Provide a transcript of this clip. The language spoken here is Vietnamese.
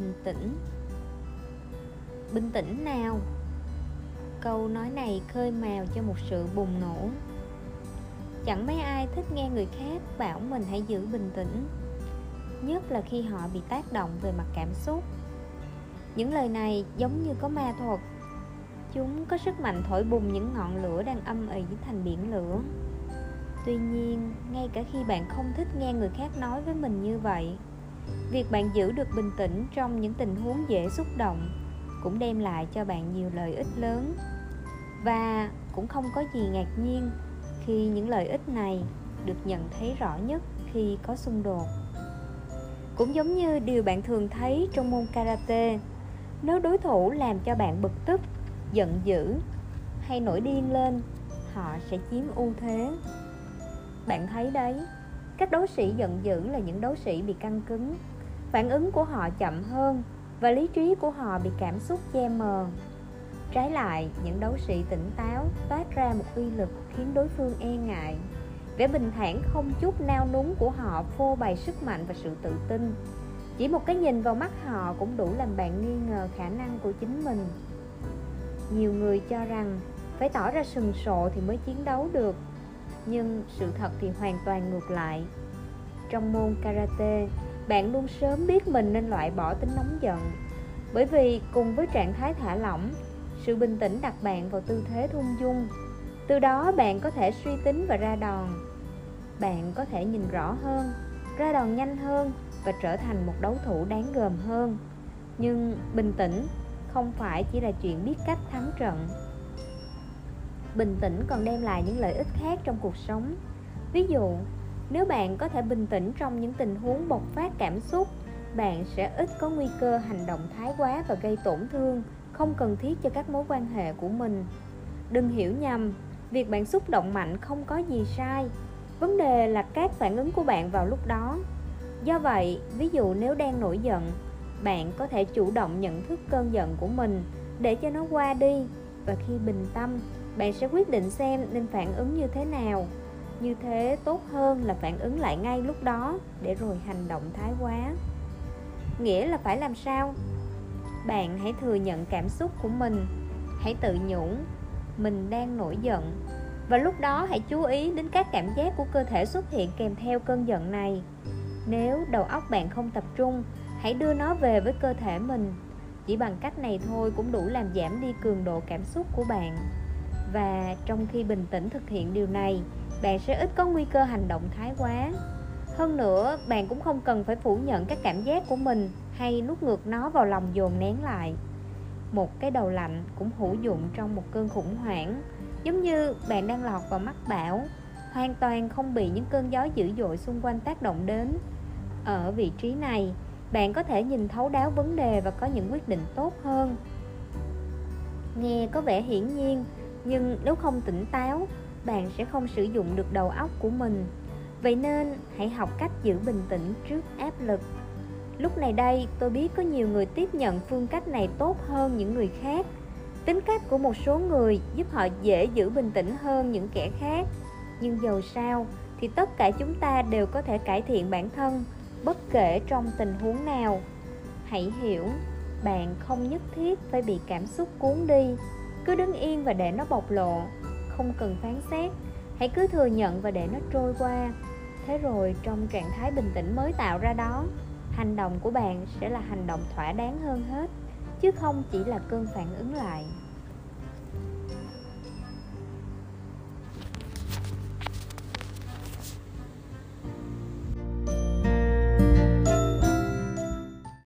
bình tĩnh. Bình tĩnh nào? Câu nói này khơi mào cho một sự bùng nổ. Chẳng mấy ai thích nghe người khác bảo mình hãy giữ bình tĩnh, nhất là khi họ bị tác động về mặt cảm xúc. Những lời này giống như có ma thuật. Chúng có sức mạnh thổi bùng những ngọn lửa đang âm ỉ thành biển lửa. Tuy nhiên, ngay cả khi bạn không thích nghe người khác nói với mình như vậy việc bạn giữ được bình tĩnh trong những tình huống dễ xúc động cũng đem lại cho bạn nhiều lợi ích lớn. Và cũng không có gì ngạc nhiên khi những lợi ích này được nhận thấy rõ nhất khi có xung đột. Cũng giống như điều bạn thường thấy trong môn karate, nếu đối thủ làm cho bạn bực tức, giận dữ hay nổi điên lên, họ sẽ chiếm ưu thế. Bạn thấy đấy các đấu sĩ giận dữ là những đấu sĩ bị căng cứng. Phản ứng của họ chậm hơn và lý trí của họ bị cảm xúc che mờ. Trái lại, những đấu sĩ tỉnh táo toát ra một uy lực khiến đối phương e ngại. Vẻ bình thản không chút nao núng của họ phô bày sức mạnh và sự tự tin. Chỉ một cái nhìn vào mắt họ cũng đủ làm bạn nghi ngờ khả năng của chính mình. Nhiều người cho rằng phải tỏ ra sừng sộ thì mới chiến đấu được nhưng sự thật thì hoàn toàn ngược lại. Trong môn karate, bạn luôn sớm biết mình nên loại bỏ tính nóng giận. Bởi vì cùng với trạng thái thả lỏng, sự bình tĩnh đặt bạn vào tư thế thung dung. Từ đó bạn có thể suy tính và ra đòn. Bạn có thể nhìn rõ hơn, ra đòn nhanh hơn và trở thành một đấu thủ đáng gờm hơn. Nhưng bình tĩnh không phải chỉ là chuyện biết cách thắng trận bình tĩnh còn đem lại những lợi ích khác trong cuộc sống. Ví dụ, nếu bạn có thể bình tĩnh trong những tình huống bộc phát cảm xúc, bạn sẽ ít có nguy cơ hành động thái quá và gây tổn thương, không cần thiết cho các mối quan hệ của mình. Đừng hiểu nhầm, việc bạn xúc động mạnh không có gì sai. Vấn đề là các phản ứng của bạn vào lúc đó. Do vậy, ví dụ nếu đang nổi giận, bạn có thể chủ động nhận thức cơn giận của mình để cho nó qua đi và khi bình tâm bạn sẽ quyết định xem nên phản ứng như thế nào. Như thế tốt hơn là phản ứng lại ngay lúc đó, để rồi hành động thái quá. Nghĩa là phải làm sao? Bạn hãy thừa nhận cảm xúc của mình. Hãy tự nhủ, mình đang nổi giận. Và lúc đó hãy chú ý đến các cảm giác của cơ thể xuất hiện kèm theo cơn giận này. Nếu đầu óc bạn không tập trung, hãy đưa nó về với cơ thể mình. Chỉ bằng cách này thôi cũng đủ làm giảm đi cường độ cảm xúc của bạn và trong khi bình tĩnh thực hiện điều này, bạn sẽ ít có nguy cơ hành động thái quá. Hơn nữa, bạn cũng không cần phải phủ nhận các cảm giác của mình hay nuốt ngược nó vào lòng dồn nén lại. Một cái đầu lạnh cũng hữu dụng trong một cơn khủng hoảng, giống như bạn đang lọt vào mắt bão, hoàn toàn không bị những cơn gió dữ dội xung quanh tác động đến. Ở vị trí này, bạn có thể nhìn thấu đáo vấn đề và có những quyết định tốt hơn. Nghe có vẻ hiển nhiên nhưng nếu không tỉnh táo, bạn sẽ không sử dụng được đầu óc của mình. Vậy nên, hãy học cách giữ bình tĩnh trước áp lực. Lúc này đây, tôi biết có nhiều người tiếp nhận phương cách này tốt hơn những người khác. Tính cách của một số người giúp họ dễ giữ bình tĩnh hơn những kẻ khác. Nhưng dầu sao, thì tất cả chúng ta đều có thể cải thiện bản thân, bất kể trong tình huống nào. Hãy hiểu, bạn không nhất thiết phải bị cảm xúc cuốn đi cứ đứng yên và để nó bộc lộ, không cần phán xét. Hãy cứ thừa nhận và để nó trôi qua. Thế rồi, trong trạng thái bình tĩnh mới tạo ra đó, hành động của bạn sẽ là hành động thỏa đáng hơn hết, chứ không chỉ là cơn phản ứng lại.